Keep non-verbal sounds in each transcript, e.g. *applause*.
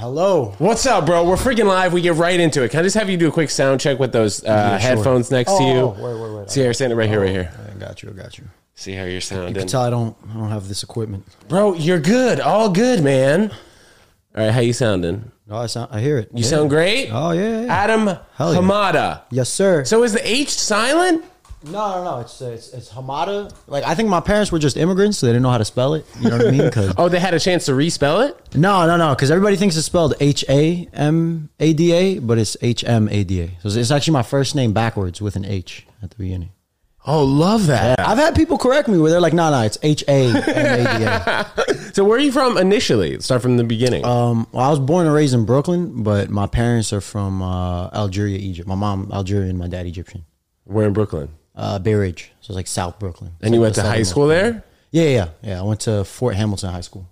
Hello. What's up, bro? We're freaking live. We get right into it. Can I just have you do a quick sound check with those uh, sure. headphones next to Oh, you? oh, wait, wait, wait. See how you're standing right here, right here. I got you. I got you. See how you're sounding, You can tell I don't. I don't have this equipment. bro. You're good. All good, man. All right, how you sounding? Oh, I sound. I hear it. You sound great. Oh yeah. yeah. Adam Hell yeah. Hmada. yes, sir. So is the H silent? No, no, no. It's it's it's Hmada. Like I think my parents were just immigrants, so they didn't know how to spell it. You know what I mean? 'Cause- *laughs* Oh, they had a chance to respell it. no, no, no. Because everybody thinks it's spelled H A M A D A, but it's H M A D A. So it's- it's actually my first name backwards with an H at the beginning. Oh, love that. I've had people correct me where they're like, "No, no, it's H A M A D A." *laughs* So where are you from initially? Start from the beginning. Um, well, I was born and raised in Brooklyn, but my parents are from uh, Algeria, Egypt. My mom Algerian, my dad Egyptian. We're in Brooklyn. Uh, Bay Ridge, so it's like South Brooklyn. And you went to high school there? Yeah, yeah, yeah. I went to Fort Hamilton High School.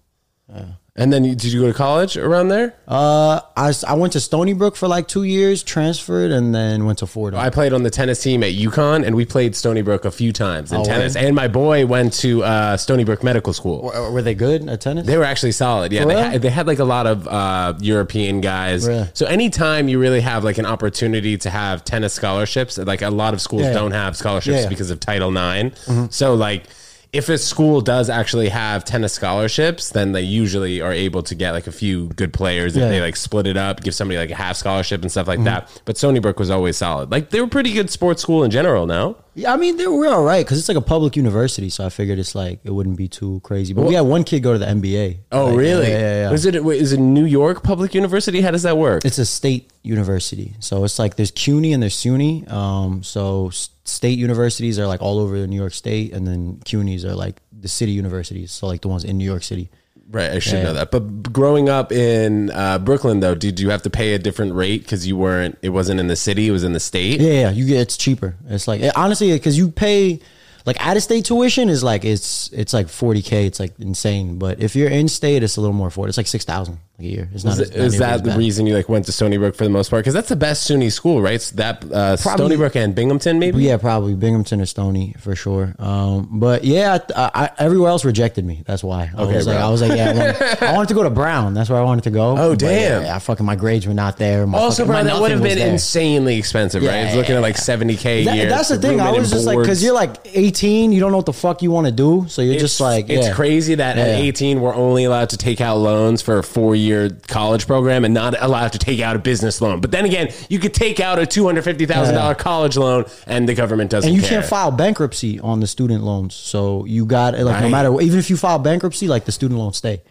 And then you, did you go to college around there? Uh, I, I went to Stony Brook for like two years, transferred, and then went to Fordham. I played on the tennis team at UConn, and we played Stony Brook a few times in Oh, tennis. really? And my boy went to uh, Stony Brook Medical School. were, were they good at tennis? They were actually solid. Yeah, For they real? had, they had like a lot of uh, European guys. Really? So anytime you really have like an opportunity to have tennis scholarships, like a lot of schools Yeah, yeah. don't have scholarships Yeah, yeah. because of Title IX. So like. If a school does actually have tennis scholarships, then they usually are able to get like a few good players if Yeah. they like split it up, give somebody like a half scholarship and stuff like that. But Stony Brook was always solid. Like they were pretty good sports school in general. No, yeah, I mean they were all right because it's like a public university, so I figured it's like it wouldn't be too crazy. But we had one kid go to the NBA. Oh, Like, really? Yeah, yeah, yeah. Was it wait, is it New York Public University? How does that work? It's a state university, so it's like there's CUNY and there's SUNY. Um, so s- state universities are like all over New York State, and then CUNYs are like the city universities, so like the ones in New York City. Right, I should Yeah. know that. But growing up in uh, Brooklyn, though, did you have to pay a different rate because you weren't? It wasn't in the city; it was in the state. Yeah, yeah, you get it's cheaper. It's like it- honestly because you pay like out of state tuition is like it's it's like forty k. It's like insane. But if you're in state, it's a little more affordable. It's like six thousand a year. It's not. Is, as- not is that the bad. reason you like went to Stony Brook for the most part? Because that's the best SUNY school, right? It's that uh, Stony Brook and Binghamton, maybe. Yeah, probably Binghamton or Stony for sure. Um, but yeah, I, I, everywhere else rejected me. That's why. I Okay, was like. I was like, yeah, I wanted, *laughs* I wanted to go to Brown. That's where I wanted to go. Oh, But damn. Yeah, I fucking my grades were not there. My Also, fucking- bro, my that would have been insanely expensive, right? Yeah, It's looking yeah, at like seventy k a That- year. that's the thing. I was just like, because you're like 18, you don't know what the fuck you want to do, so you're It's, just like, it's crazy that at 18 we're only allowed to take out loans for a four-year college program and not allowed to take out a business loan. But then again, you could take out a two hundred fifty thousand dollar college loan and the government doesn't. and you care. can't file bankruptcy on the student loans. So you got like no Right. matter even if you file bankruptcy, like the student loans stay.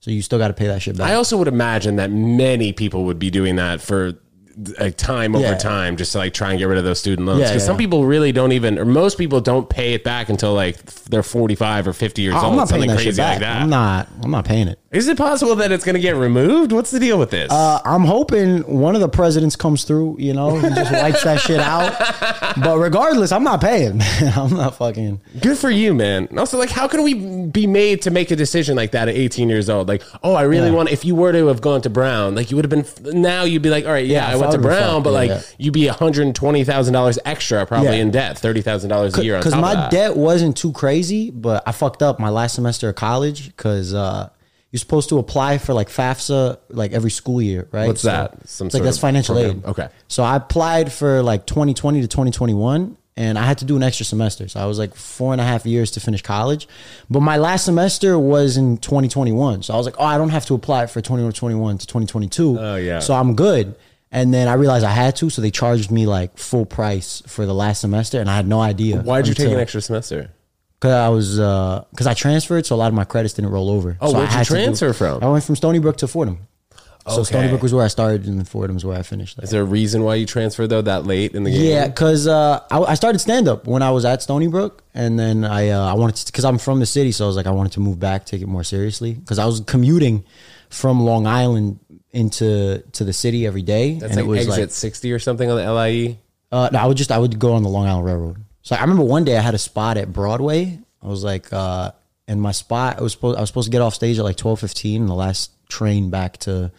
So you still got to pay that shit back. I also would imagine that many people would be doing that for a time over Yeah. time just to like try and get rid of those student loans because yeah. some people really don't even or most people don't pay it back until like they're 45 or 50 years I'm old not paying something that crazy shit back. like that I'm not. I'm not paying it. Is it possible that it's going to get removed what's the deal with this Uh, I'm hoping one of the presidents comes through. You know, he just wipes that shit out. But regardless, I'm not paying. man. *laughs* I'm not fucking. Good for you, man. Also, like, how can we be made to make a decision like that at 18 years old? Like, oh, I really Yeah. want. If you were to have gone to Brown, like, you would have been. Now you'd be like, all right, yeah, Yeah, I went to Brown, but like, yeah. you'd be 120 thousand dollars extra, probably in debt, thirty thousand dollars a year on top Because my debt wasn't too crazy, but I fucked up my last semester of college because uh, you're supposed to apply for like FAFSA like every school year, right? What's So that? Some like that's financial program? aid. Okay. So I applied for like 2020 to 2021, and I had to do an extra semester. So I was like four and a half years to finish college. But my last semester was in 2021. So I was like, oh, I don't have to apply for 2021 to 2022. Oh, yeah. So I'm good. And then I realized I had to, so they charged me like full price for the last semester, and I had no idea. Why did you take an extra semester? Cause I was, uh, cause I transferred, so a lot of my credits didn't roll over. Oh, so where'd I you had to do- transfer from? I went from Stony Brook to Fordham. So Stony Brook was where I started, and then Fordham was where I finished. Is there a reason why you transferred though that late in the game? Yeah, cause uh, I, I started stand up when I was at Stony Brook, and then I uh, I wanted to, cause I'm from the city, so I was like I wanted to move back, take it more seriously, cause I was commuting from Long Island into to the city every day, That's and like it was exit like 60 or something on the LIE. Uh, no, I would just I would go on the Long Island Railroad. So I remember one day I had a spot at Broadway. I was like, uh, and my spot I was supposed I was supposed to get off stage at like twelve fifteen, and the last train back to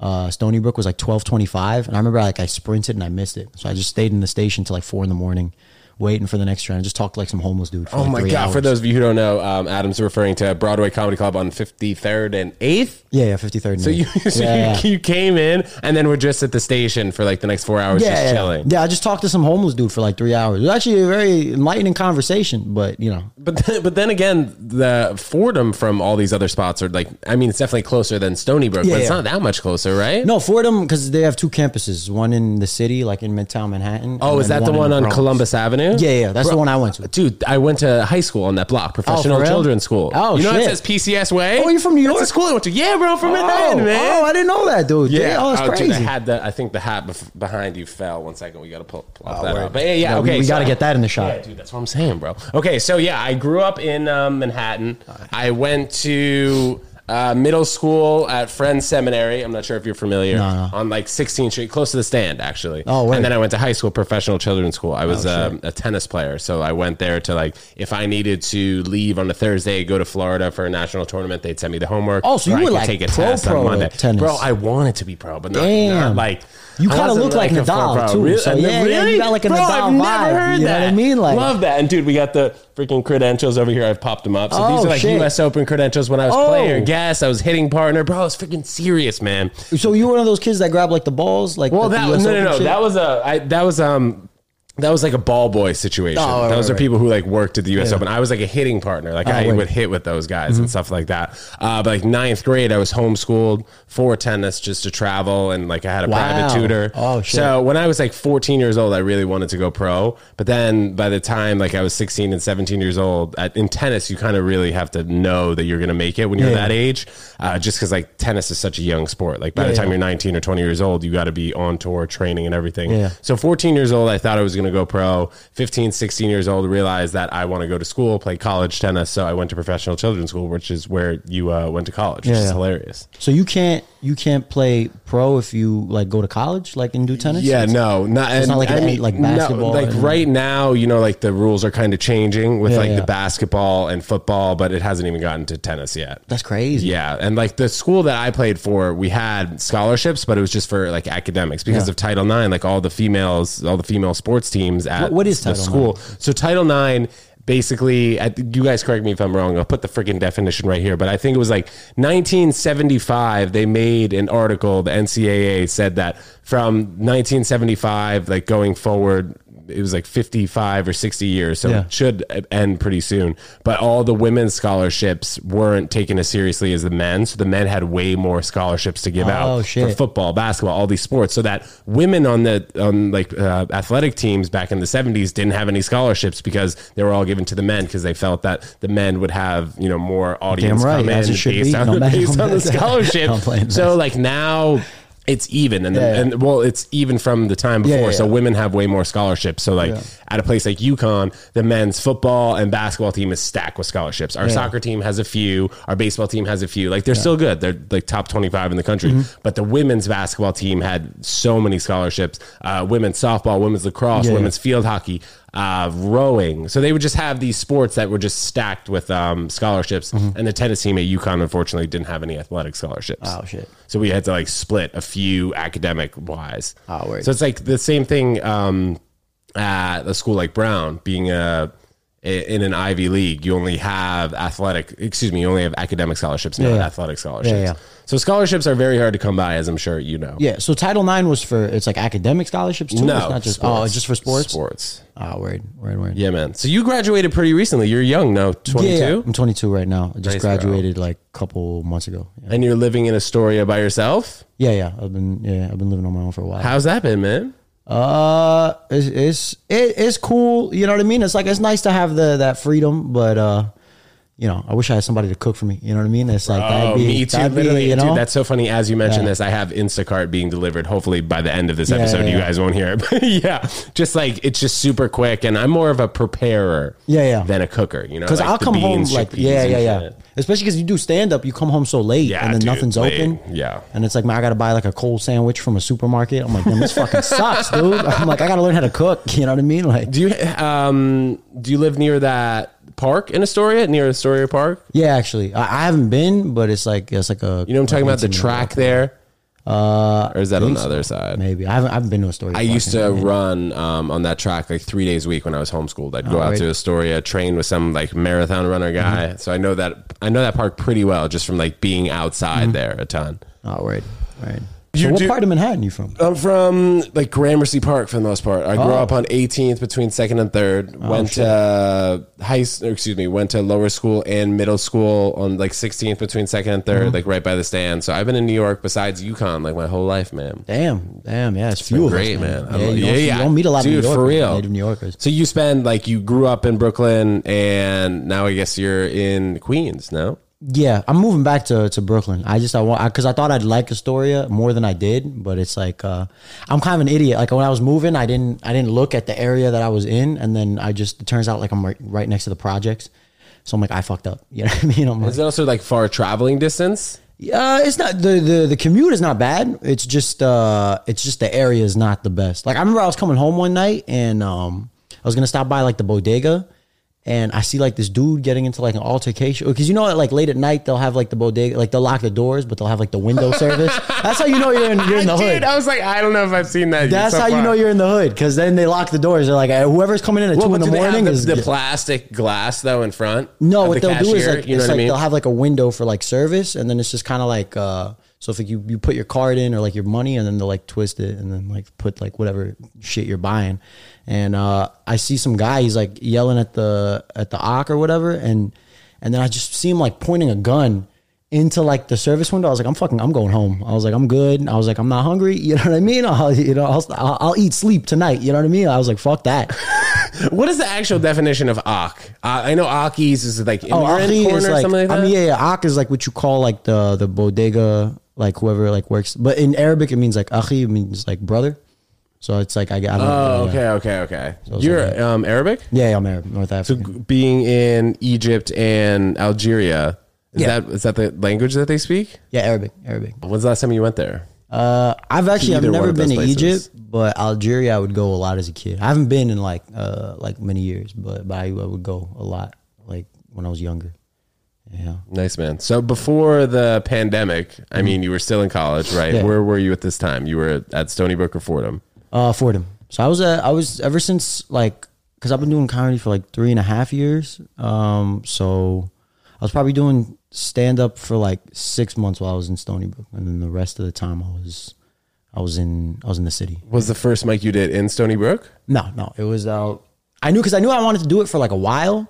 uh, Stony Brook was like twelve twenty five. And I remember like I sprinted and I missed it, so I just stayed in the station till like four in the morning. Waiting for the next train. Just talked like some homeless dude. For Oh like my god! hours. For those of you who don't know, um, Adam's referring to Broadway Comedy Club on Fifty Third and Eighth. yeah, yeah, fifty third. So you, *laughs* so yeah, you, you came in and then we're just at the station for like the next four hours, yeah, just yeah. chilling. Yeah, I just talked to some homeless dude for like three hours. It was actually a very enlightening conversation, but you know, But then, but then again, the Fordham from all these other spots are like, I mean, it's definitely closer than Stony Brook, Yeah, but it's yeah. not that much closer, right? no, Fordham because they have two campuses, one in the city, like in Midtown Manhattan. Oh, and is then that the one in on Bronx. Columbus Avenue? Yeah, yeah, that's the one I went to. Dude, I went to high school on that block, oh, Professional for real? Children's School. Oh, you know shit. it says PCS Way? Oh, you're from New That's York? the school I went to. Yeah, bro, from Oh, Manhattan, man. oh, I didn't know that, dude. Yeah, oh, that's Oh, crazy. dude, I had the. I think the hat bef- behind you fell. One second, we got to pull, pull Oh, that word. up. But yeah, yeah, we- okay. we gotta get that in the shot. Yeah, dude, that's what I'm saying, bro. Okay, so yeah, I grew up in um, Manhattan. I went to. Uh, middle school at Friends Seminary. I'm not sure if you're familiar. No, no. On like 16th Street, close to the stand, actually. Oh, word. and then I went to high school, professional children's school. I was Oh, um, a tennis player, so I went there to like if I needed to leave on a Thursday, go to Florida for a national tournament, they'd send me the homework. Oh, so or you I were, could like, take a pro, test pro on Monday. at tennis. Bro, I wanted to be pro, but not, not Damn. like You kinda look like a full Nadal, too. Really? So, yeah, yeah, you got like a Bro, Nadal I've never vibe. heard You know that. what I mean? Like- love that. And dude, we got the freaking credentials over here. I've popped them up. So these Oh, are like shit. U.S. Open credentials. When I was Oh. player, guest, I was hitting partner. Bro, I was freaking serious, man. So you were one of those kids that grab like the balls, like Well, that was no, no, no. shit? That was a I, that was um. That was like a ball boy situation. Oh, right, those right, are people who like worked at the U.S. Yeah. Open. I was like a hitting partner. Like Oh, I wait. would hit with those guys and stuff like that. Uh, but like ninth grade, I was homeschooled for tennis just to travel and like I had a Wow. private tutor. Oh, shit. So when I was like 14 years old, I really wanted to go pro. But then by the time like I was 16 and 17 years old, at, in tennis, you kind of really have to know that you're going to make it when you're Yeah. that age. Uh, just because like tennis is such a young sport. Like by Yeah, the time you're 19 or 20 years old, you got to be on tour training and everything. Yeah. So 14 years old, I thought I was going to go pro. 15, 16 years old, realized that I want to go to school, play college tennis. So I went to professional children's school, which is where you uh, went to college, which Yeah, is yeah. hilarious. So you can't you can't play pro if you like go to college, like and do tennis. Yeah, It's- no, not, and, not like I an- mean, like no, basketball like and- right now, you know, like the rules are kind of changing with Yeah, like yeah. the basketball and football, but it hasn't even gotten to tennis yet. That's crazy. Yeah, and like the school that I played for, we had scholarships, but it was just for like academics because Yeah. of Title IX. Like all the females, all the female sports teams at What- what is the Title school. So Title IX. Basically, you guys correct me if I'm wrong. I'll put the freaking definition right here. But I think it was like 1975. They made an article. The NCAA said that from 1975, like going forward, it was like 55 or 60 years. So Yeah. it should end pretty soon. But all the women's scholarships weren't taken as seriously as the men. So the men had way more scholarships to give Oh, out shit. for football, basketball, all these sports. So that women on the on like uh, athletic teams back in the 70s didn't have any scholarships because they were all given to the men because they felt that the men would have you know more audience right, come in as it should based be. on, No *laughs* based on the *laughs* scholarship. So like now. It's even, and, the, Yeah, yeah. and well, it's even from the time before. Yeah, So women have way more scholarships. So like at a place like UConn, the men's football and basketball team is stacked with scholarships. Our soccer team has a few. Our baseball team has a few. Like they're still good. They're like top twenty five in the country. Mm-hmm. But the women's basketball team had so many scholarships. Uh, women's softball, women's lacrosse, women's field hockey, uh, rowing. So they would just have these sports that were just stacked with um, scholarships. Mm-hmm. And the tennis team at UConn unfortunately didn't have any athletic scholarships. Oh, shit. So we had to like split a few academic wise. Oh, word. So it's like the same thing um, at a school like Brown being a in an Ivy League, you only have athletic. Excuse me, you only have academic scholarships, not Yeah, yeah. athletic scholarships. Yeah, yeah. So scholarships are very hard to come by, as I'm sure you know. Yeah. So Title IX was for it's like academic scholarships too. No, it's not just sports. oh, it's just for sports. Sports. Oh, word, word, word. Yeah, man. So you graduated pretty recently. You're young, no? 22? Yeah, I'm 22 right now. I just Nice, graduated like a couple months ago. Yeah. And you're living in Astoria by yourself? yeah, yeah. I've been yeah, I've been living on my own for a while. How's that been, man? Uh, it's it's it, it's cool. You know what I mean? It's like it's nice to have the that freedom, but uh, you know, I wish I had somebody to cook for me. You know what I mean? It's like Oh, that'd be, me too. that'd be, Literally, you know, dude, that's so funny. As you mentioned Yeah. this, I have Instacart being delivered. Hopefully, by the end of this Yeah, episode, yeah, you guys won't hear it. *laughs* But yeah, just like it's just super quick, and I'm more of a preparer, Yeah, yeah. than a cooker. You know, because like I'll come home like yeah, yeah, yeah. shit. Especially because you do stand up, you come home so late Yeah, and then dude, nothing's late. open. Yeah. and it's like man, I got to buy like a cold sandwich from a supermarket. I'm like, man, this fucking sucks, dude. *laughs* I'm like, I got to learn how to cook. *laughs* You know what I mean? Like, Do you um do you live near that park in Astoria, near Astoria Park? yeah, actually, I, I haven't been, but it's like it's like a You know, I'm talking about the track there. Uh, or is that on the so. other side? maybe I haven't. I haven't been to Astoria. I used to run um, on that track like three days a week when I was homeschooled. I'd go Oh, out right. to Astoria, train with some like marathon runner guy. Mm-hmm. So I know that I know that park pretty well just from like being outside there a ton. Oh, right, right. So what do- part of Manhattan you from? I'm from like Gramercy Park for the most part. I grew Oh. up on 18th between second and third. went to uh, high, excuse me, went to lower school and middle school on like 16th between second and 3rd Mm-hmm. like right by the stand. So I've been in New York besides UConn like my whole life, man. Damn, damn, yeah, it's, been few great, us, man. man. I Yeah, you, yeah, don't, yeah. you don't meet a lot Dude, of New Yorkers, for real. native New Yorkers. So you spend like you grew up in Brooklyn and now I guess you're in Queens, no? Yeah, I'm moving back to, to Brooklyn. I just I want because I, thought I'd like Astoria more than I did, but it's like uh, I'm kind of an idiot. Like when I was moving, I didn't I didn't look at the area that I was in, and then I just it turns out like I'm right, right next to the projects, so I'm like I fucked up. *laughs* You know what I mean? I'm like, Is it also like far traveling distance? yeah, it's not the, the the commute is not bad. It's just uh it's just the area is not the best. Like I remember I was coming home one night and um I was gonna stop by like the bodega and I see like this dude getting into like an altercation because you know at like late at night they'll have like the bodega like they'll lock the doors but they'll have like the window *laughs* service. That's how you know you're in you're in the hood. Dude, I was like, I don't know if I've seen that. That's so how you know you're in the hood because then they lock the doors. They're like whoever's coming in at Well, two in the do they have morning the, is the plastic glass though in front. no, what the they'll do is like you know it's what like I mean? they'll have like a window for like service, and then it's just kind of like uh, so if like, you you put your card in or like your money, and then they'll like twist it, and then like put like whatever shit you're buying, and uh, I see some guy he's like yelling at the at the ock or whatever, and and then I just see him like pointing a gun into like the service window. I was like, I'm fucking, I'm going home. I was like, I'm good. I was like, I'm not hungry. You know what I mean? *laughs* I'll, you know, I'll, I'll, I'll eat sleep tonight. You know what I mean? I was like, fuck that. *laughs* what is the actual definition of Ak? Uh, I know Aki's is like Oh, corner is or like, something like that. I mean, yeah, yeah, Ak is like what you call like the the bodega, like whoever like works. But in Arabic, it means like Akhi, it means like brother. So it's like I, I don't Oh, know. yeah. okay, okay, okay. it's You're like- um, Arabic. Yeah, yeah, I'm Arab, North Africa. So being in Egypt and Algeria, is Yeah. that is that the language that they speak? yeah, Arabic, Arabic. When's the last time you went there? Uh, I've actually I've never been to places. Egypt, but Algeria I would go a lot as a kid. I haven't been in like uh like many years, but but I, I would go a lot like when I was younger. Yeah. Nice man. So before the pandemic, I mean, you were still in college, right? Yeah. Where were you at this time? You were at Stony Brook or Fordham? Uh, Fordham. So I was uh, I was ever since like because I've been doing comedy for like three and a half years. Um, so I was probably doing stand up for like six months while I was in Stony Brook, and then the rest of the time I was I was in I was in the city. Was the first mic you did in Stony Brook? No, no, it was uh, I knew because I knew I wanted to do it for like a while,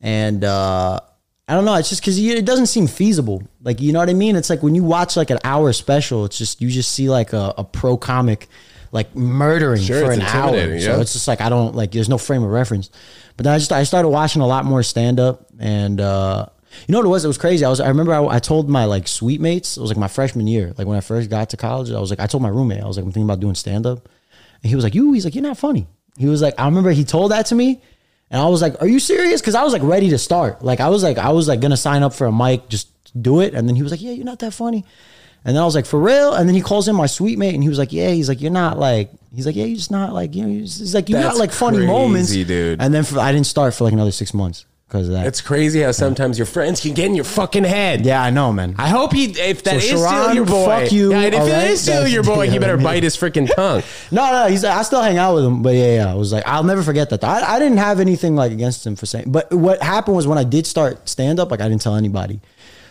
and uh, I don't know. It's just because it doesn't seem feasible. Like you know what I mean? It's like when you watch like an hour special, it's just you just see like a, a pro comic like murdering Sure, for an hour. intimidating, So it's just like I don't like. There's no frame of reference. But then I just I started watching a lot more stand up, and uh, you know what it was? It was crazy. I was I remember I, I told my like suite mates. It was like my freshman year. Like when I first got to college, I was like I told my roommate I was like I'm thinking about doing stand up, and he was like you. He's like you're not funny. He was like I remember he told that to me. And I was like, "Are you serious?" Because I was like ready to start. Like I was like I was like gonna sign up for a mic, just do it. And then he was like, "Yeah, you're not that funny." And then I was like, "For real?" And then he calls in my suite mate, and he was like, "Yeah." He's like, "You're not like." He's like, "Yeah, you're just not like you know." He's like, "You got That's like funny crazy, moments, dude. And then for, I didn't start for like another six months because of that. It's crazy how sometimes your friends can get in your fucking head. yeah, I know, man. I hope he, if that is So, still Sharon, your boy, fuck you, Yeah, if all it right? is still your boy, he *laughs* better I mean- bite his freaking tongue. *laughs* No, no, he's. I still hang out with him, but yeah, yeah. I was like, I'll never forget that. I, I didn't have anything like against him for saying. But what happened was when I did start stand up, like I didn't tell anybody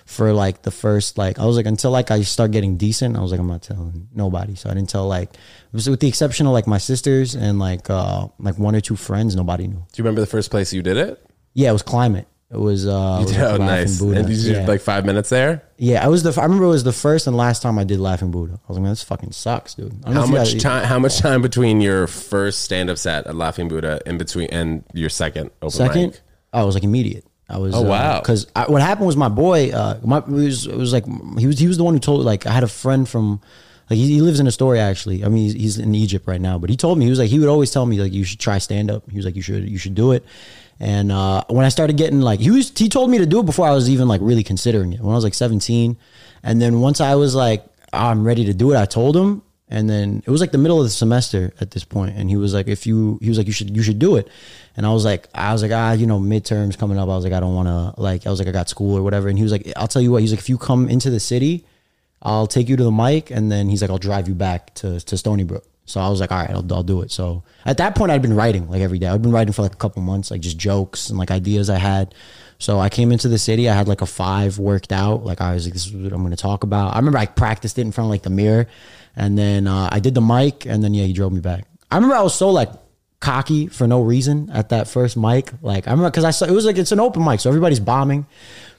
for like the first like I was like until like I start getting decent, I was like I'm not telling nobody. So I didn't tell like with the exception of like my sisters and like uh like one or two friends, nobody knew. Do you remember the first place you did it? Yeah, it was climate. It was uh, it was, Oh, Laughing nice. Buddha. And you did yeah. like five minutes there? yeah, I was the. I remember it was the first and last time I did Laughing Buddha. I was like, man, this fucking sucks, dude. I How much guys- time? How much time between your first stand-up set at Laughing Buddha in between and your second open Second, mic? oh, it was like immediate. I was. Oh, wow. Because what happened was my boy. Uh, my it was, it was like he was he was the one who told. Like I had a friend from. Like he, he lives in Astoria actually. I mean, he's, he's in Egypt right now. But he told me he was like he would always tell me like you should try stand up. He was like you should you should do it. And uh, when I started getting like he was he told me to do it before I was even like really considering it. When I was like seventeen, and then once I was like I'm ready to do it, I told him. And then it was like the middle of the semester at this point, and he was like, "If you," he was like, "You should, you should do it." And I was like, I was like, ah, you know, midterms coming up. I was like, I don't want to, like, I was like, I got school or whatever. And he was like, I'll tell you what. He's like, if you come into the city, I'll take you to the mic, and then he's like, I'll drive you back to to Stony Brook. So I was like, all right, I'll, I'll do it. So at that point, I'd been writing like every day. I'd been writing for like a couple months, like just jokes and like ideas I had. So I came into the city. I had like a five worked out. Like I was like, this is what I'm going to talk about. I remember I practiced it in front of like the mirror, and then uh, I did the mic, and then yeah, he drove me back. I remember I was so like cocky for no reason at that first mic. Like I remember because I saw it was like it's an open mic, so everybody's bombing.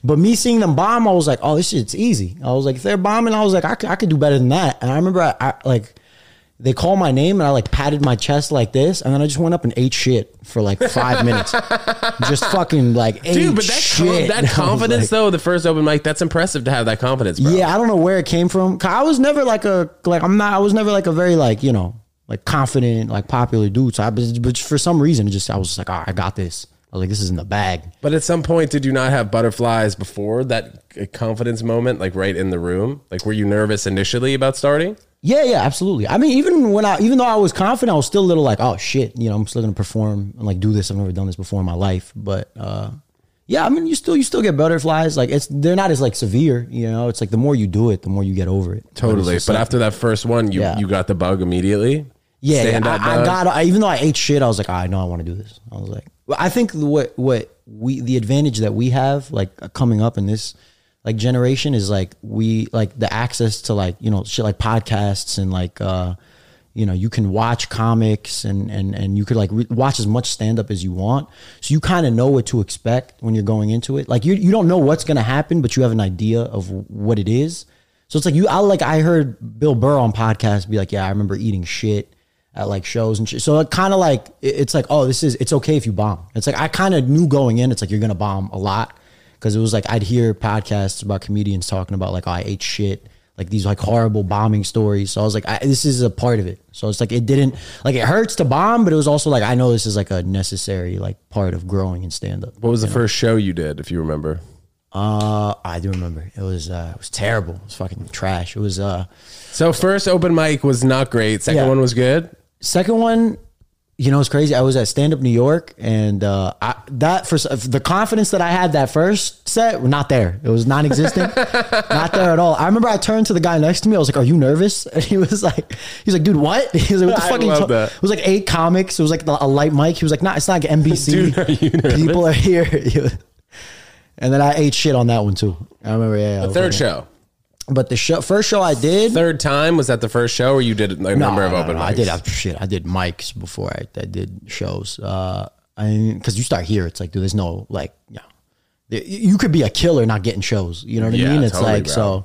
But me seeing them bomb, I was like, oh, this shit's easy. I was like, if they're bombing, I was like, I could, I could do better than that. And I remember I, I like they called my name and I like patted my chest like this, and then I just went up and ate shit for like five minutes, *laughs* just fucking like ate Dude, but that shit. that *laughs* confidence like- though, the first open mic, that's impressive to have that confidence, bro. Yeah, I don't know where it came from. I was never like a like I'm not. I was never like a very like you know like confident like popular dude. So I but for some reason it just I was just like oh, I got this. I was like this is in the bag. But at some point, did you not have butterflies before that uh, confidence moment, like right in the room? Like, were you nervous initially about starting? Yeah, yeah, absolutely. I mean, even when I, even though I was confident, I was still a little like, oh shit, you know, I'm still gonna perform and like do this. I've never done this before in my life, but uh, yeah, I mean, you still you still get butterflies. Like it's they're not as like severe, you know. It's like the more you do it, the more you get over it. Totally. it's But, like- after that first one, you Yeah. you got the bug immediately. yeah, yeah I, I got. I, even though I ate shit, I was like, I know I want to do this. I was like, well, I think what what we the advantage that we have like coming up in this like generation is like we like the access to like you know shit like podcasts and like uh you know you can watch comics and and and you could like re- watch as much stand up as you want so you kind of know what to expect when you're going into it like you you don't know what's going to happen but you have an idea of what it is so it's like you I like I heard Bill Burr on podcast be like yeah I remember eating shit at like shows and shit. So it kind of like it- it's like oh this is it's okay if you bomb. It's like I kind of knew going in it's like you're gonna bomb a lot because it was like I'd hear podcasts about comedians talking about like oh, I ate shit like these like horrible bombing stories. So I was like I, this is a part of it. So it's like it didn't like it hurts to bomb, but it was also like I know this is like a necessary like part of growing in stand up. What was the first show you did, if you remember? Uh, I do remember it was uh it was terrible. It was fucking trash. It was uh. So first open mic was not great. Second Yeah. one was good. Second one, you know, it's crazy. I was at Stand Up New York, and uh, I, that for the confidence that I had that first set, not there. It was non-existent, *laughs* not there at all. I remember I turned to the guy next to me. I was like, "Are you nervous?" *laughs* And he was like, "He's like, dude, what?" *laughs* He was like, "What the I fuck?" are love that. It was like eight comics. It was like the- a light mic. He was like, "Nah, it's not like NBC. Dude, are? People are here." and then I ate shit on that one too. I remember. Yeah, was Third show. But the show, first show I did. Third time was that the first show, or you did a number of open mics? I did uh, shit. I did mics before I, I did shows. Uh, I because you start here, it's like, dude, there's no like, yeah, you you could be a killer not getting shows. You know what Yeah, I mean? It's totally, like bro. so.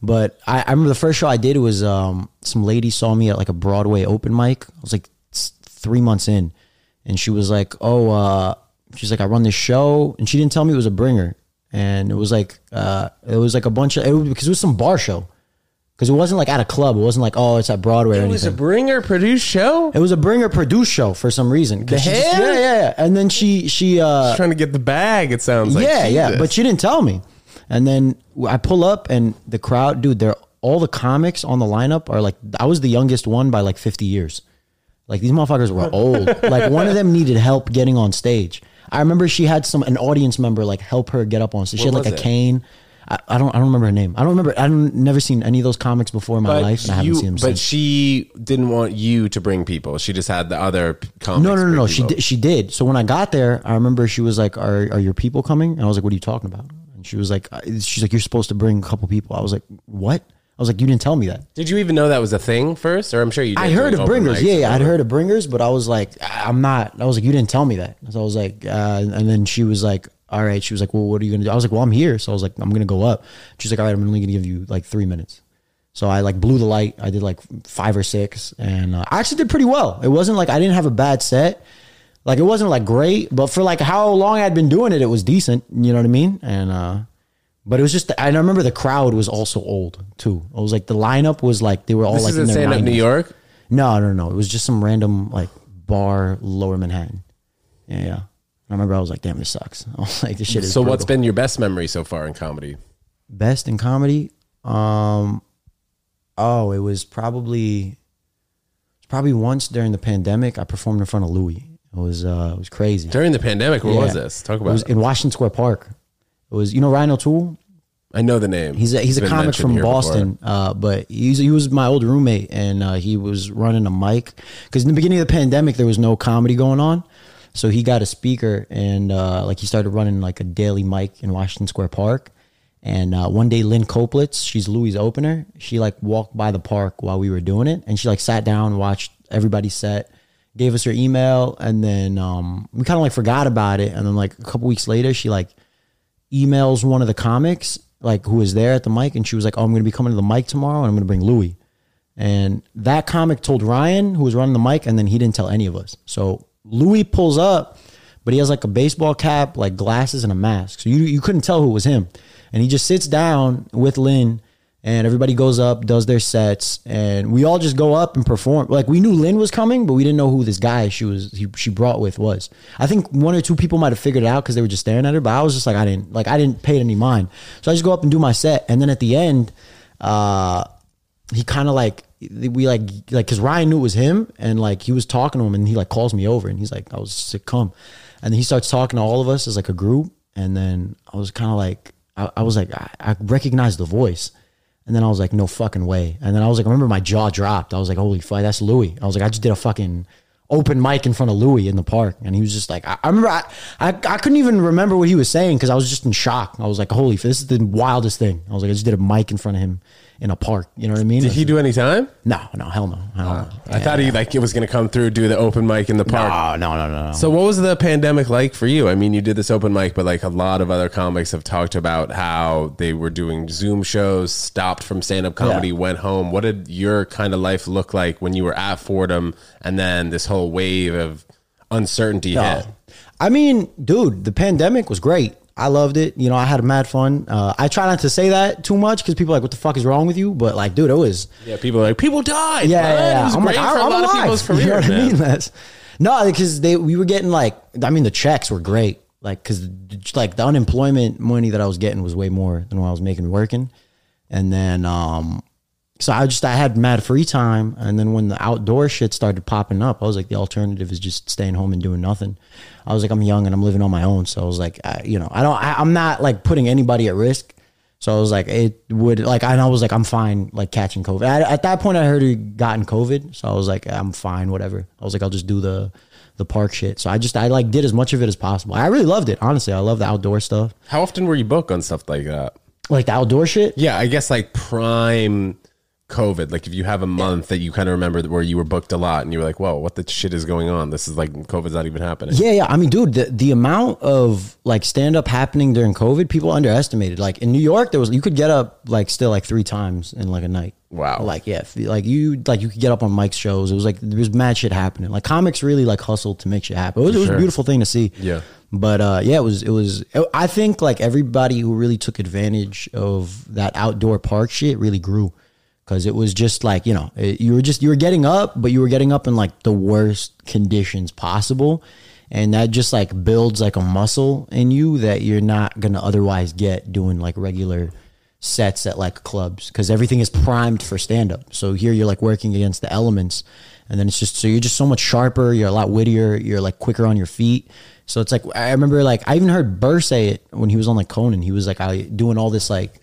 But I, I remember the first show I did was um, some lady saw me at like a Broadway open mic. I was like s- three months in, and she was like, "Oh, uh, she's like, I run this show," and she didn't tell me it was a bringer, and it was like, uh, it was like a bunch of it was, because it was some bar show, because it wasn't like at a club. It wasn't like, oh, it's at Broadway or It was a bringer produced show. It was a bringer produced show for some reason. she just- yeah, yeah, yeah. And then she she uh Trying to get the bag. It sounds like yeah, yeah, but she didn't tell me. And then I pull up and the crowd, dude, they're all the comics on the lineup are like I was the youngest one by like 50 years. Like these motherfuckers were old. *laughs* like one of them needed help getting on stage. I remember she had some an audience member like help her get up on stage. She had What like a was it? cane. I, I don't I don't remember her name. I don't remember I don't never seen any of those comics before in my life and I haven't you- seen them but since. she didn't want you to bring people. She just had the other p- comics. No, no, no, bring no. She people. did, she did. So when I got there, I remember she was like, "Are are your people coming?" And I was like, "What are you talking about?" And she was like, "She's like, you're supposed to bring a couple people." I was like, "What?" I was like, "You didn't tell me that." Did you even know that was a thing first, or I'm sure you. did I heard of bringers. Yeah, yeah, I'd heard of bringers, but I was like, I'm not. I was like, you didn't tell me that. So I was like, uh, and then she was like, all right. She was like, well, what are you gonna do? I was like, well, I'm here. So I was like, I'm gonna go up. She's like, all right, I'm only gonna give you like three minutes. So I like blew the light. I did like five or six, and uh, I actually did pretty well. It wasn't like I didn't have a bad set. Like it wasn't like great, but for like how long I'd been doing it, it was decent. You know what I mean? And uh, but it was just. I remember the crowd was also old too. It was like the lineup was like they were all This like is in their stand up 90s. New York. No, no, no. It was just some random like bar, Lower Manhattan. Yeah, yeah. I remember I was like, "Damn, this sucks." *laughs* I was like, "This shit is." So, what's been your best memory so far in comedy? best in comedy? Um, oh, it was probably, probably once during the pandemic. I performed in front of Louis. It was, uh, it was crazy. During the pandemic, where was this? Talk about It was it. in Washington Square Park. It was, you know, Ryan O'Toole. I know the name. He's a, he's a comic from. Boston, uh, but he's, he was my old roommate, and uh, he was running a mic because in the beginning of the pandemic there was no comedy going on, so he got a speaker and uh, like he started running like a daily mic in Washington Square Park. And uh, one day, Lynn Koplitz, she's Louis' opener. She like walked by the park while we were doing it, and she like sat down, watched everybody set, gave us her email, and then um, we kind of like forgot about it. And then like a couple weeks later, she like emails one of the comics, like who was there at the mic, and she was like, "Oh, I'm going to be coming to the mic tomorrow, and I'm going to bring Louis." And that comic told Ryan, who was running the mic, and then he didn't tell any of us. So Louis pulls up, but he has like a baseball cap, like glasses, and a mask. So you you couldn't tell who was him. And he just sits down with Lynn, and everybody goes up, does their sets, and we all just go up and perform. Like we knew Lynn was coming, but we didn't know who this guy she was he, she brought with was. I think one or two people might have figured it out because they were just staring at her, but I was just like I didn't like I didn't pay any mind. So I just go up and do my set, and then at the end, uh, he kind of like we like like because Ryan knew it was him, and like he was talking to him, and he like calls me over, and he's like I was sick, come, and then he starts talking to all of us as like a group, and then I was kind of like I, I was like I, I recognized the voice. And then I was like, no fucking way. And then I was like, I remember my jaw dropped. I was like, holy fuck, that's Louis. I was like, I just did a fucking open mic in front of Louis in the park. And he was just like, I, I remember, I, I, I couldn't even remember what he was saying because I was just in shock. I was like, holy, this is the wildest thing. I was like, I just did a mic in front of him in a park. You know what I mean? Did he do any time? no, no, hell no. Hell no. I thought he like it was to come through, do the open mic in the park. No, no, no, no. So what was the pandemic like for you? I mean, you did this open mic, but like a lot of other comics have talked about how they were doing Zoom shows, stopped from stand up comedy, Yeah. went home. What did your kind of life look like when you were at Fordham and then this whole wave of uncertainty hit? I mean, dude, the pandemic was great. I loved it. You know, I had mad fun. Uh, I try not to say that too much because people are like, "What the fuck is wrong with you?" But like, dude, it was Yeah, people are like, people died. yeah, man. yeah, yeah. I'm like, a I'm lot alive. of people's *laughs* you know what I mean? That's no, because they we were getting like, I mean, the checks were great. Like, because like the unemployment money that I was getting was way more than what I was making working, and then um, so I just I had mad free time, and then when the outdoor shit started popping up, I was like, the alternative is just staying home and doing nothing. I was like, I'm young and I'm living on my own, so I was like, I, you know, I don't, I, I'm not like putting anybody at risk. So I was like, it would like, and I was like, I'm fine, like catching COVID. At, at that point, I heard he gotten COVID, so I was like, I'm fine, whatever. I was like, I'll just do the the park shit. So I just, I like did as much of it as possible. I really loved it, honestly. I love the outdoor stuff, How often were you booked on stuff like that? like the outdoor shit. Yeah, I guess like prime COVID. Like if you have a month that you kind of remember where you were booked a lot and you were like, whoa, what the shit is going on? This is like COVID's not even happening. Yeah, yeah. I mean, dude, the, the amount of like stand up happening during COVID, people underestimated. Like in New York, there was you could get up like still like three times in like a night. Wow. Like yeah, like you like you could get up on Mike's shows. It was like there was mad shit happening. Like comics really like hustled to make shit happen. It was, it was a beautiful thing to see. Yeah. But uh, yeah, it was it was. I think like everybody who really took advantage of that outdoor park shit really grew because it was just like you know it, you were just you were getting up, but you were getting up in like the worst conditions possible, and that just like builds like a muscle in you that you're not gonna otherwise get doing like regular sets at like clubs because everything is primed for stand up. So here you're like working against the elements, and then it's just so you're just so much sharper. You're a lot wittier. You're like quicker on your feet. So it's like I remember like I even heard Burr say it when he was on like Conan. He was like I doing all this like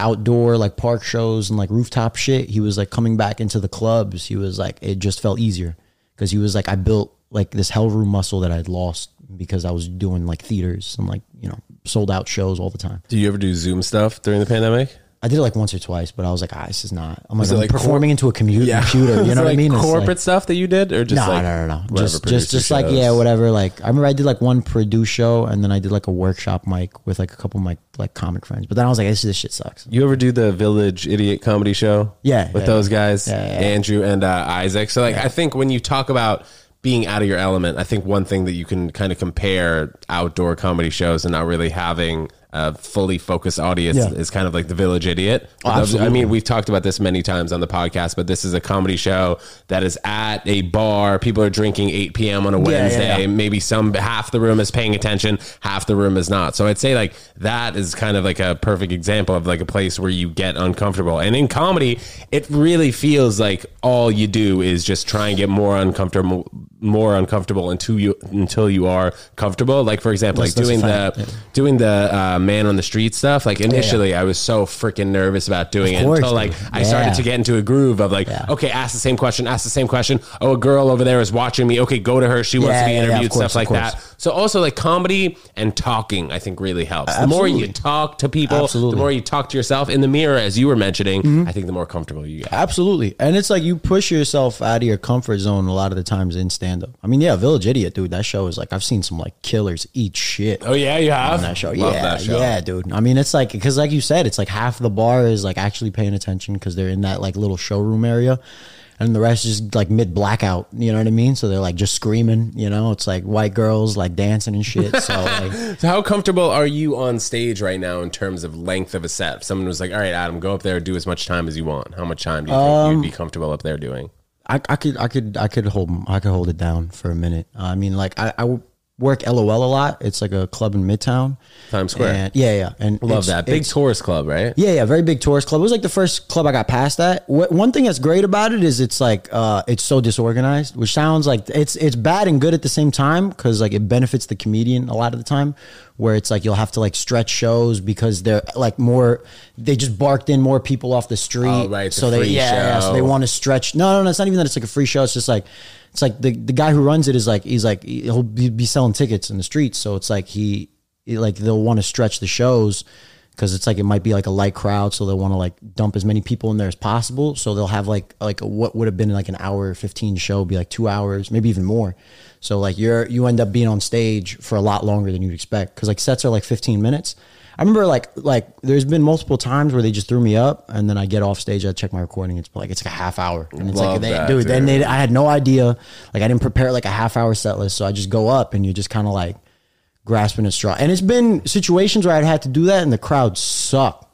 outdoor like park shows and like rooftop shit. He was like coming back into the clubs. He was like it just felt easier because he was like I built like this hell room muscle that I'd lost because I was doing like theaters and like you know sold out shows all the time. Do you ever do Zoom stuff during the pandemic? I did it like once or twice, but I was like, ah, this is not. I'm like, I'm like performing into a commu- computer. You *laughs* know what I mean? Corporate like- stuff that you did, or just no, like no, no, no. Just, just, just like yeah, whatever. Like I remember I did like one produce show, and then I did like a workshop mic with like a couple of my like comic friends. But then I was like, this, this shit sucks. You ever do the Village Idiot Comedy Show? Yeah, with yeah, those guys, Yeah, yeah. Andrew and uh, Isaac. So, like, I think when you talk about being out of your element, I think one thing that you can kind of compare outdoor comedy shows and not really having a fully focused audience Yeah. is kind of like the Village Idiot. Oh, I mean, we've talked about this many times on the podcast, but this is a comedy show that is at a bar. People are drinking 8 p.m. on a yeah, Wednesday. yeah. Maybe some half the room is paying attention, half the room is not. So I'd say like that is kind of like a perfect example of like a place where you get uncomfortable. And in comedy, it really feels like all you do is just try and get more uncomfortable more uncomfortable until you until you are comfortable. Like for example, That's- like that's doing the doing the uh, man on the street stuff. Like initially, I was so freaking nervous about doing Of it course, until like dude. I started to get into a groove of like, Yeah. okay, ask the same question, ask the same question. Oh, a girl over there is watching me. Okay, go to her. She wants Yeah, to be yeah, yeah, interviewed. course, stuff like that. So also like comedy and talking, I think really helps. The more you talk to people, Absolutely. Mm-hmm. the more you talk to yourself in the mirror, as you were mentioning. I think the more comfortable you get. Absolutely. And it's like you push yourself out of your comfort zone a lot of the times in stand up. I mean, yeah, Village Idiot, dude, that show is like I've seen some like killers eat shit. Oh yeah, you have on that show. Love yeah, that show. Yeah, dude. I mean, it's like because, like you said, it's like half the bar is like actually paying attention because they're in that like little showroom area, and the rest is like mid blackout. You know what I mean? So they're like just screaming. You know, it's like white girls like dancing and shit. So *laughs* like, So how comfortable are you on stage right now in terms of length of a set? If someone was like, "All right, Adam, go up there, do as much time as you want." How much time do you think Um, you'd be comfortable up there doing? I, I could I could I could hold I could hold it down for a minute. I mean, like I, I work LOL a lot. It's like a club in Midtown, Times Square. And, yeah, yeah, and Love that big tourist club, right? Yeah, yeah, very big tourist club. It was like the first club I got past that. One thing that's great about it is it's like uh, it's so disorganized, which sounds like it's it's bad and good at the same time because like it benefits the comedian a lot of the time. Where it's like you'll have to like stretch shows because they're like more. They just barked in more people off the street, Oh, right, So they yeah, yeah, so they want to stretch. No, no, no. It's not even that it's like a free show. It's just like it's like the the guy who runs it is like he's like he'll be, selling tickets in the streets. So it's like he like they'll want to stretch the shows because it's like it might be like a light crowd, so they'll want to like dump as many people in there as possible. So they'll have like like a, what would have been like an hour fifteen show be like two hours, maybe even more. So like you're you end up being on stage for a lot longer than you'd expect because like sets are like fifteen minutes. I remember like like there's been multiple times where they just threw me up and then I get off stage, I check my recording, it's like it's like a half hour. And it's Love like they, that, dude, then they I had no idea. Like I didn't prepare like a half hour set list. So I just go up and you're just kind of like grasping at straw. And it's been situations where I'd had to do that and the crowd suck.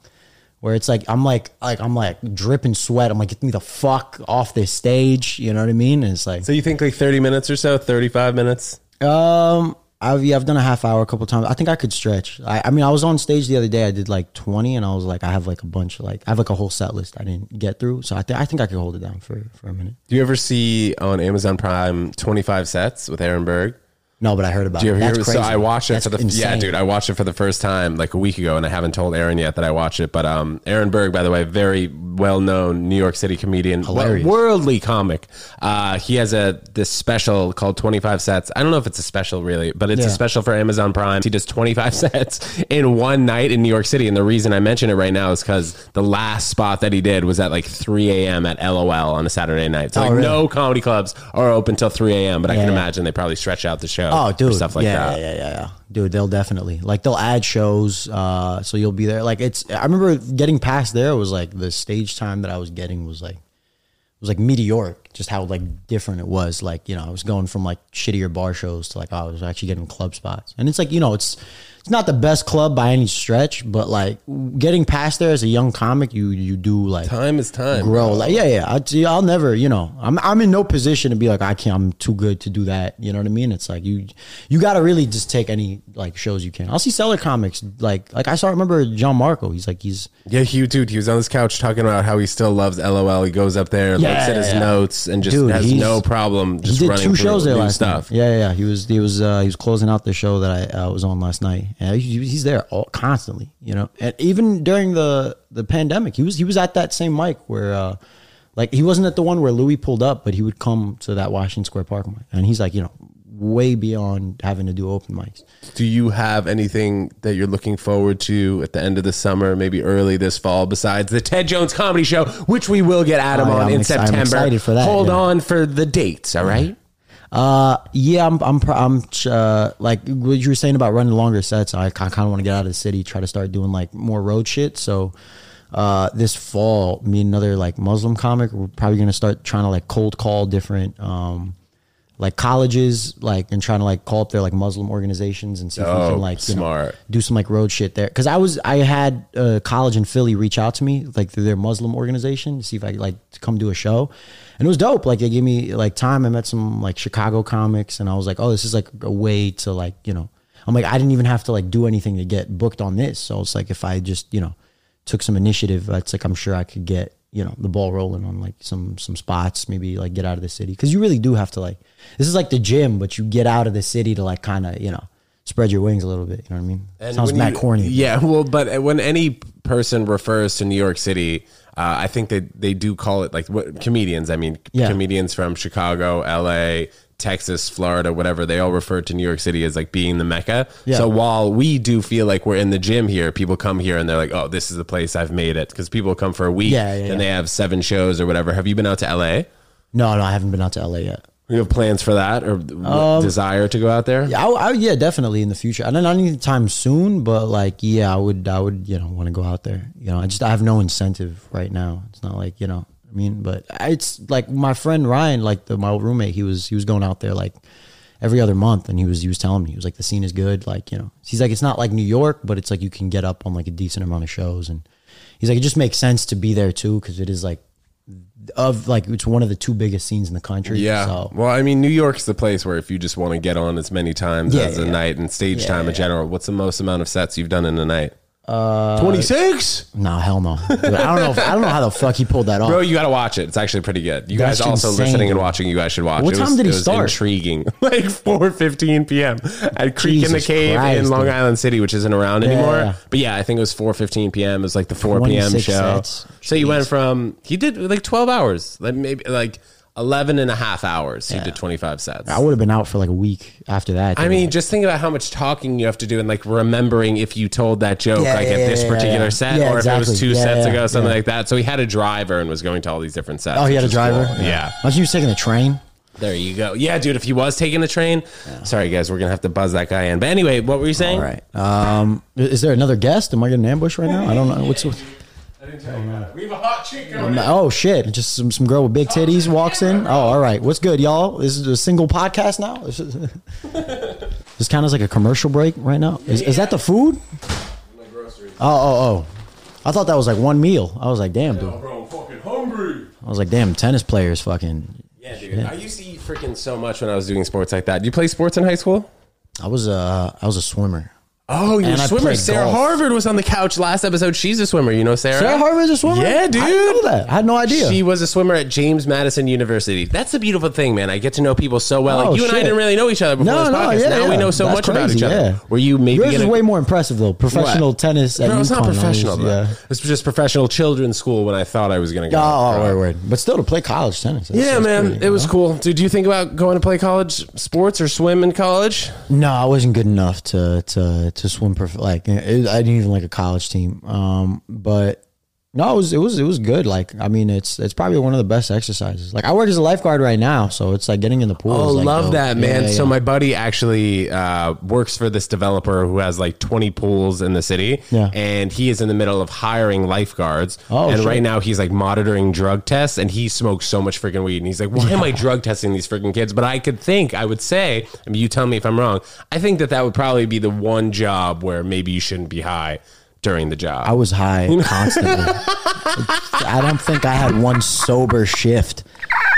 Where it's like I'm like like I'm like dripping sweat. I'm like, get me the fuck off this stage. You know what I mean? And it's like So you think like thirty minutes or so, thirty-five minutes? um I've yeah, I've done a half hour a couple times. I think I could stretch. I, I mean I was on stage the other day, I did like twenty and I was like, I have like a bunch of like I have like a whole set list I didn't get through. So I think I think I could hold it down for for a minute. Do you ever see on Amazon Prime twenty-five sets with Aaron Berg? No, but I heard about Do you it. ever That's hear? crazy. So I watched it That's for the yeah, insane. dude. I watched it for the first time like a week ago, and I haven't told Aaron yet that I watched it. But um, Aaron Berg, by the way, very well known New York City comedian, Hilarious. wo- worldly comic. Uh, he has a this special called Twenty Five Sets. I don't know if it's a special really, but it's a Yeah. special for Amazon Prime. He does twenty five *laughs* sets in one night in New York City, and the reason I mention it right now is because the last spot that he did was at like three a.m. at LOL on a Saturday night. So Oh, like really? no comedy clubs are open till three a.m. But I can Yeah. imagine they probably stretch out the show. Oh, dude, stuff like yeah, that. Yeah, yeah, yeah, yeah, dude. They'll definitely like they'll add shows, uh, so you'll be there. Like it's. I remember getting past there was like the stage time that I was getting was like it was like meteoric. Just how like different it was. Like you know, I was going from like shittier bar shows to like oh, I was actually getting club spots, and it's like you know, it's it's not the best club by any stretch, but like getting past there as a young comic, you you do like Time is time. grow. Like, yeah, yeah. I, I'll never, you know, I'm I'm in no position to be like I can't. I'm too good to do that. You know what I mean? It's like you you got to really just take any like shows you can. I'll see Cellar comics like like I saw. Remember John Marco? He's like he's Yeah, he dude, he was on his couch talking about how he still loves LOL. He goes up there, Yeah, looks at his yeah. notes, and just Dude, has no problem just he did running two shows there last stuff. night. Yeah, yeah, yeah. He was he was uh, he was closing out the show that I uh, was on last night. Yeah, he's there all constantly. You know, and even during the the pandemic, he was he was at that same mic where. uh like he wasn't at the one where Louis pulled up, but he would come to that Washington Square Park mic, and he's like, you know, way beyond having to do open mics. Do you have anything that you're looking forward to at the end of the summer, maybe early this fall, besides the Ted Jones Comedy Show, which we will get Adam Oh, yeah, on I'm in ex- I'm September? excited for that, Hold yeah. on for the dates, all right? Uh, yeah, I'm, I'm, I'm, uh, like what you were saying about running longer sets. I, kind of want to get out of the city, try to start doing like more road shit. So, uh, this fall, me and another like Muslim comic, we're probably gonna start trying to like cold call different, um, like colleges, like and trying to like call up their like Muslim organizations and see if we Oh, can like you know, smart. do some like road shit there. Cause I was, I had a college in Philly reach out to me like through their Muslim organization to see if I could like to come do a show. And it was dope. Like they gave me like time. I met some like Chicago comics and I was like, oh, this is like a way to like, you know, I'm like, I didn't even have to like do anything to get booked on this. So it's like, if I just, you know, took some initiative, it's like, I'm sure I could get, you know the ball rolling on like some some spots. Maybe like get out of the city because you really do have to like this is like the gym, but you get out of the city to like kind of you know spread your wings a little bit. You know what I mean? Sounds when mad you- corny. Yeah, well, but when any person refers to New York City, uh, I think that they do call it like what comedians. I mean, Yeah. comedians from Chicago, L.A., Texas, Florida, whatever. They all refer to New York City as like being the mecca. Yeah. So while we do feel like we're in the gym here, people come here and they're like, "Oh, this is the place I've made it." Because people come for a week Yeah, yeah, and yeah. they have seven shows or whatever. Have you been out to L.A.? No, no, I haven't been out to LA yet. You have plans for that or desire to go out there? Um, Yeah, I, I, yeah, definitely in the future. I don't not anytime soon, but like, yeah, I would, I would, you know, want to go out there. You know, I just I have no incentive right now. It's not like you know, I mean, but it's like my friend Ryan, like the my old roommate, he was he was going out there like every other month, and he was he was telling me he was like the scene is good, like you know, he's like it's not like New York, but it's like you can get up on like a decent amount of shows, and he's like it just makes sense to be there too because it is like of like it's one of the two biggest scenes in the country. Yeah. so Well, I mean, New York's the place where if you just want to get on as many times Yeah, as a yeah. night and stage time in general, what's the most amount of sets you've done in a night? Uh, 26? no, hell no. Dude, I don't know. If, I don't know how the fuck he pulled that off. Bro, you got to watch it. It's actually pretty good. You That's guys also insane, listening and watching, you guys should watch What it. time was, did he it start? intriguing. *laughs* like 4.15 p.m. at Creek and the Cave Christ, in Long dude. Island City, which isn't around anymore. But yeah, I think it was 4.15 p.m. It was like the 4 p.m. show. sets. So you went from, he did like 12 hours, like maybe like 11 and a half hours. He did 25 sets. I would have been out for like a week after that. I mean, just think about how much talking you have to do and like remembering if you told that joke Yeah, like yeah, at this yeah, particular yeah. set Yeah, or if it was exactly. two Yeah, sets yeah, ago, something yeah. like that. So he had a driver and was going to all these different sets. oh, he had a which is cool. driver. Yeah. Imagine you was taking the train. There you go. Yeah, dude, if he was taking the train, sorry guys, we're going to have to buzz that guy in. But anyway, what were you saying? All right. Um, is there another guest? Am I getting ambushed right now? I don't know. What's I didn't tell you oh, that. We have a hot chick going oh shit! Just some some girl with big titties walks in. Oh, all right. What's good, y'all? This is a single podcast now. This, *laughs* is, this kind of like a commercial break right now. Is, is that the food? Oh, oh, oh. I thought that was like one meal. I was like, damn, dude. Bro, I'm fucking hungry. I was like, damn, tennis players fucking. Yeah, dude. I used to eat freaking so much when I was doing sports like that. Did you play sports in high school? I was a I was a swimmer. Oh, you're And a I swimmer. Sarah golf. Harvard was on the couch last episode. She's a swimmer. You know Sarah? Sarah Harvard's a swimmer. Yeah, I dude. know that. I had no idea. She was a swimmer at James Madison University. That's the beautiful thing, man. I get to know people so well. Oh, like you and I didn't really know each other before no, this no, yeah, now yeah. we know so That's much about each other. yeah. Were you maybe Yours is gonna- way more impressive though. Professional What? tennis. At No, it's not I was- professional. though. Yeah. It's just professional children's school when I thought I was going to go. Oh, word, word. But still, to play college tennis. Yeah, man, pretty, it was know? cool. Dude, do you think about going to play college sports or swim in college? No, I wasn't good enough to to to swim. Prof- like I didn't even like a college team. Um, but no, it was it was it was good. Like I mean, it's it's probably one of the best exercises. Like I work as a lifeguard right now, so it's like getting in the pool. Oh, like, love that, man. yeah, So yeah. my buddy actually uh, works for this developer who has like 20 pools in the city. Yeah. And he is in the middle of hiring lifeguards. Oh, and shit. right now he's like monitoring drug tests and he smokes so much freaking weed. And he's like, why am I drug testing these freaking kids? But I could think, I would say, I mean, you tell me if I'm wrong. I think that that would probably be the one job where maybe you shouldn't be high during the job. I was high constantly. I don't think I had one sober shift.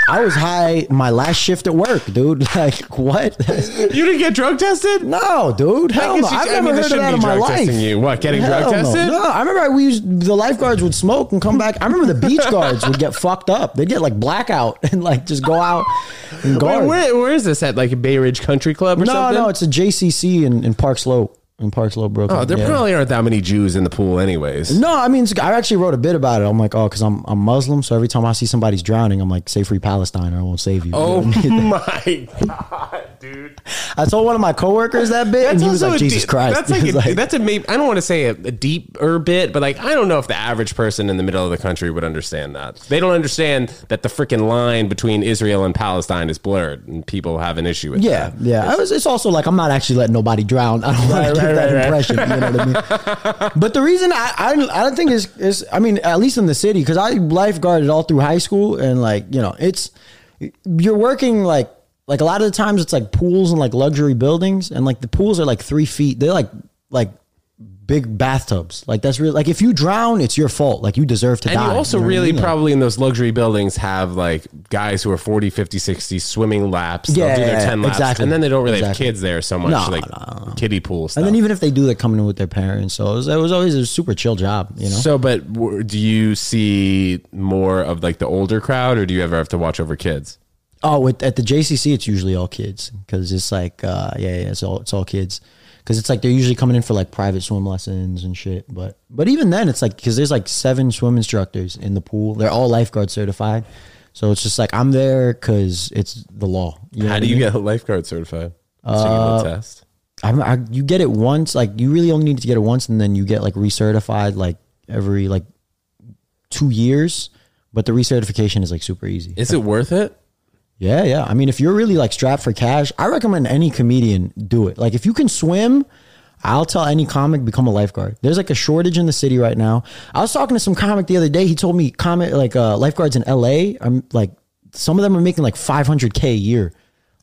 I was high my last shift at work, dude. *laughs* Like what? you didn't get drug tested? No, dude. Hell no. I've I never mean, heard of that be in my drug life. you. What, getting drug Hell no. tested? No, I remember we used the lifeguards would smoke and come back. I remember the beach *laughs* guards would get fucked up. They'd get like blackout *laughs* and like just go out and Wait, where, where is this at? Like a Bay Ridge Country Club or no, something? No, no, it's a JCC in, in Park Slope. In Park Slope, Brooklyn. Oh, there Yeah. probably aren't that many Jews in the pool, anyways. No, I mean, I actually wrote a bit about it. I'm like, oh, because I'm I'm Muslim, so every time I see somebody's drowning, I'm like, say free Palestine, or I won't save you. Oh *laughs* my god, dude! I told one of my coworkers that bit, and he was like, Jesus deep- Christ. That's *laughs* like, a, like- that's a maybe. I don't want to say a, a deeper bit, but like I don't know if the average person in the middle of the country would understand that. They don't understand that the freaking line between Israel and Palestine is blurred, and people have an issue with Yeah, that. yeah. I was, it's also like I'm not actually letting nobody drown. I don't want Right, to give right, that impression. You know what I mean? *laughs* But the reason I I, I don't think is is I mean at least in the city because I lifeguarded all through high school and like you know it's you're working like like a lot of the times it's like pools and like luxury buildings and like the pools are like three feet. They're like like big bathtubs. Like that's really like if you drown, it's your fault. Like you deserve to And die. you also know what I really mean? Probably in those luxury buildings have like guys who are 40, 50, 60 swimming laps. They'll Yeah, do their yeah, 10 laps. exactly. And then they don't really Exactly. have kids there so much, No, like kiddie pools. And then even if they do, they're coming in with their parents. So it was, it was always a super chill job, you know. So, but do you see more of like the older crowd, or do you ever have to watch over kids? Oh, with, at the JCC, it's usually all kids because it's like, uh, yeah, yeah, it's all it's all kids because it's like they're usually coming in for like private swim lessons and shit. But but even then, it's like because there's like seven swim instructors in the pool. They're all lifeguard certified, so it's just like I'm there because it's the law. You know How do I you mean? get *laughs* lifeguard certified? Can test. I'm, I, you get it once. Like you really only need to get it once, and then you get like recertified like every like two years. But the recertification is like super easy. Is it worth it? Yeah, yeah. I mean, if you're really like strapped for cash, I recommend any comedian do it. Like, if you can swim, I'll tell any comic become a lifeguard. There's like a shortage in the city right now. I was talking to some comic the other day. He told me comic like uh, lifeguards in LA are like some of them are making like 500k a year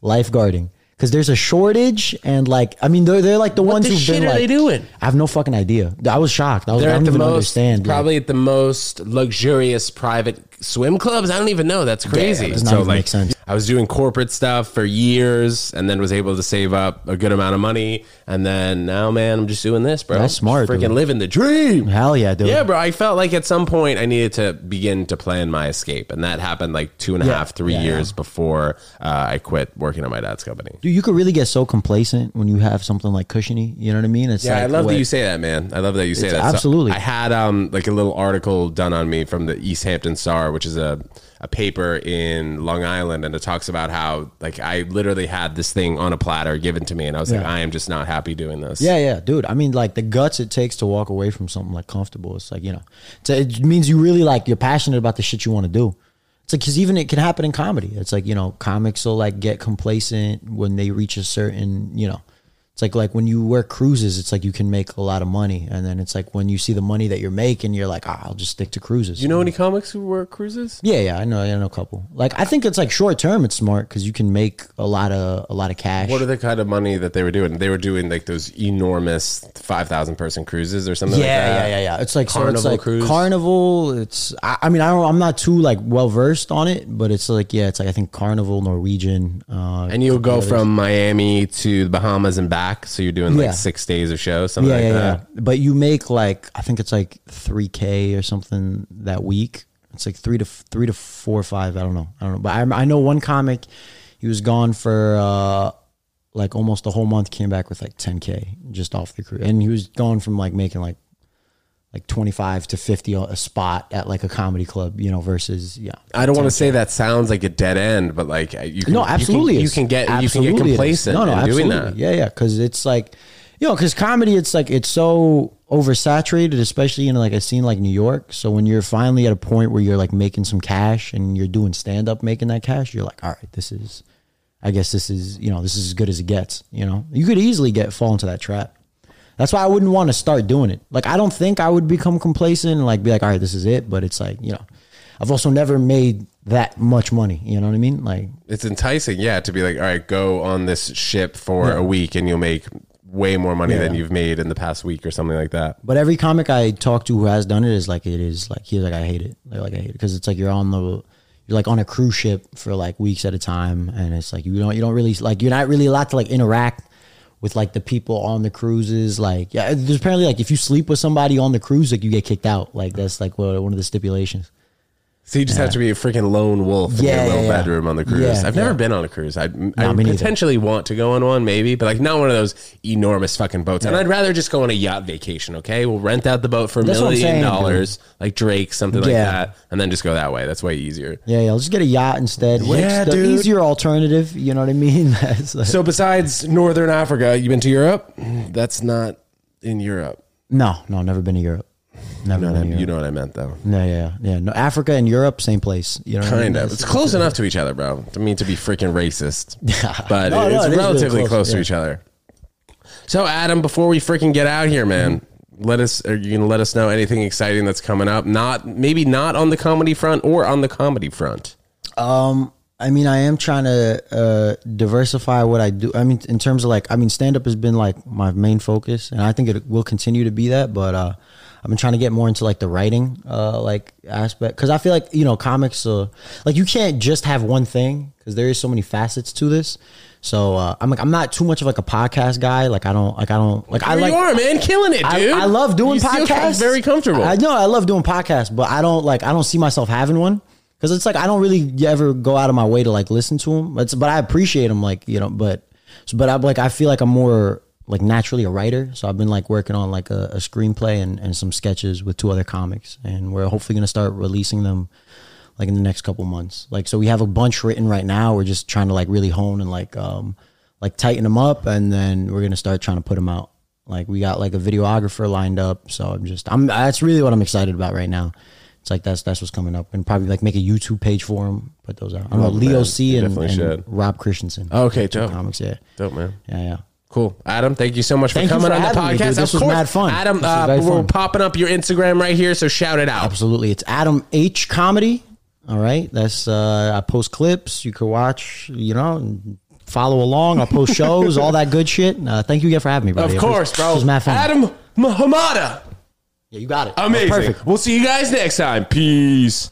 lifeguarding because there's a shortage and like I mean they're they're like the ones who've shit been are like they doing? I have no fucking idea. I was shocked. I was They're I don't the even most, understand. like- probably at the most luxurious private swim clubs. I don't even know. That's crazy. not even sense. I was doing corporate stuff for years, and then was able to save up a good amount of money, and then now, man, I'm just doing this, bro. That's smart, Freaking dude. living the dream. hell yeah, dude. Yeah, bro. I felt like at some point I needed to begin to plan my escape, and that happened like two and a half, Yeah. three Yeah, years before uh, I quit working at my dad's company. Dude, you could really get so complacent when you have something like cushiony. You know what I mean? It's Yeah, like I love what- that you say that, man. I love that you say that. So absolutely. I had um like a little article done on me from the East Hampton Star, which is a a paper in Long Island, and it talks about how like I literally had this thing on a platter given to me, and I was like, Yeah. I am just not happy doing this. Yeah, yeah, dude. I mean, like the guts it takes to walk away from something like comfortable. It's like you know, it's, it means you really like you're passionate about the shit you want to do. It's like because even it can happen in comedy. It's like you know, comics will like get complacent when they reach a certain you know. It's like like when you work cruises, it's like you can make a lot of money, and then it's like when you see the money that you're making, you're like, ah, I'll just stick to cruises. You know any comics who work cruises? Yeah, yeah, I know, I know a couple. Like I think it's like short term, it's smart because you can make a lot of a lot of cash. What are the kind of money that they were doing? They were doing like those enormous five thousand person cruises or something yeah, like that. yeah, yeah, yeah. It's like so Carnival it's like cruise? Carnival. It's I, I mean I don't, I'm not too like well versed on it, but it's like yeah, it's like I think Carnival, Norwegian. Uh, And you'll go from Miami to the Bahamas and back. So you're doing like Yeah. six days of shows, something yeah, like yeah, that. yeah. But you make like I think it's like three k or something that week. It's like three to three to four or five. I don't know. I don't know. But I, I know one comic. He was gone for uh like almost a whole month. Came back with like ten k just off the crew, and he was gone from like making like like twenty five to fifty a a spot at like a comedy club. You know, versus yeah. I don't want to say that sounds like a dead end, but like you can, No, you can- absolutely. you can, get Absolutely you can get complacent No, no, in doing absolutely. that. Yeah, yeah. Because it's like, you know, because comedy, it's like it's so oversaturated, especially in like a scene like New York. So when you're finally at a point where you're like making some cash and you're doing stand up, making that cash, you're like, all right, this is, I guess this is, you know, this is as good as it gets. You know, you could easily get fall into that trap. That's why I wouldn't want to start doing it. Like, I don't think I would become complacent and like be like, all right, this is it. But it's like, you know, I've also never made that much money. You know what I mean? Like, It's enticing, yeah, to be like, all right, go on this ship for a week and you'll make way more money than you've made in the past week or something like that. But every comic I talk to who has done it is like it is like he's like I hate it. They're like I hate it because it's like you're on the you're like on a cruise ship for like weeks at a time, and it's like you don't you don't really like you're not really allowed to like interact with like the people on the cruises. Like yeah, there's apparently like if you sleep with somebody on the cruise, like you get kicked out. Like that's like one one of the stipulations. So you just have to be a freaking lone wolf in Yeah, your little yeah, yeah. bedroom on the cruise. Yeah, I've never yeah. been on a cruise. I, I me neither. potentially want to go on one, maybe, but like not one of those enormous fucking boats. And I'd rather just go on a yacht vacation. Okay, we'll rent out the boat for a That's what I'm million saying, dude. dollars, like Drake, something like Yeah. that, and then just go that way. That's way easier. Yeah, yeah. Let's just get a yacht instead. Yeah, the dude. easier alternative. You know what I mean? *laughs* That's like- So besides Northern Africa, you been to Europe? That's not in Europe. no, no, never been to Europe. Never You know, what I, you know what I meant, though. Yeah, yeah, yeah. No, Africa and Europe, same place. You know, what I mean? Kind of. It's close enough to each other, bro. To me, to be freaking racist, *laughs* but No, it's it is really relatively close, close, to each other. So, Adam, before we freaking get out here, man, let us. Are you gonna let us know anything exciting that's coming up? Not maybe not on the comedy front or on the comedy front. Um, I mean, I am trying to uh, diversify what I do. I mean, in terms of like, I mean, stand up has been like my main focus, and I think it will continue to be that. But uh, I've been trying to get more into like the writing, uh, like aspect, because I feel like you know, comics, uh, like you can't just have one thing because there is so many facets to this. So uh, I'm like, I'm not too much of like a podcast guy. Like I don't, like I don't, like I like. you are, man, killing it, I, dude. I love doing You podcasts. Very comfortable. I know I love doing podcasts, but I don't like I don't see myself having one because it's like I don't really ever go out of my way to like listen to them. But but I appreciate them, like you know. But but I'm like I feel like I'm more like naturally a writer, so I've been like working on like a, a screenplay and, and some sketches with two other comics, and we're hopefully gonna start releasing them like in the next couple months. Like so we have a bunch written right now. We're just trying to like really hone and like um like tighten them up and then we're going to start trying to put them out. Like we got like a videographer lined up, so I'm just I'm that's really what I'm excited about right now. It's like that's that's what's coming up, and probably like make a YouTube page for them. Put those out. I don't know Leo man. C and, and. Rob Christensen. Okay, dope. comics, yeah, Dope, man. yeah, yeah. Cool. Adam, thank you so much for Thank you coming for on the having me, podcast. dude. This of was course. mad fun. Adam, This was uh, very we're fun. popping up your Instagram right here, so shout it out. Absolutely, it's Adam H Comedy. All right, that's uh, I post clips. You can watch, you know, and follow along. I post shows, all that good shit. Uh, thank you again for having me, brother. Of course, bro. It was mad fun. Adam Hmada. yeah, you got it. Amazing. Perfect. We'll see you guys next time. Peace.